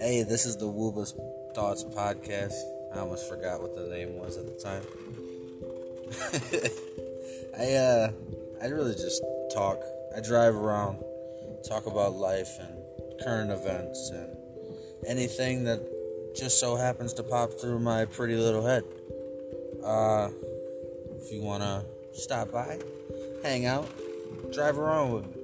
Hey, this is the Wooba's Thoughts podcast. I almost forgot what the name was at the time. I uh I really just talk. I drive around, talk about life and current events and anything that just so happens to pop through my pretty little head. Uh if you wanna stop by, hang out, drive around with me.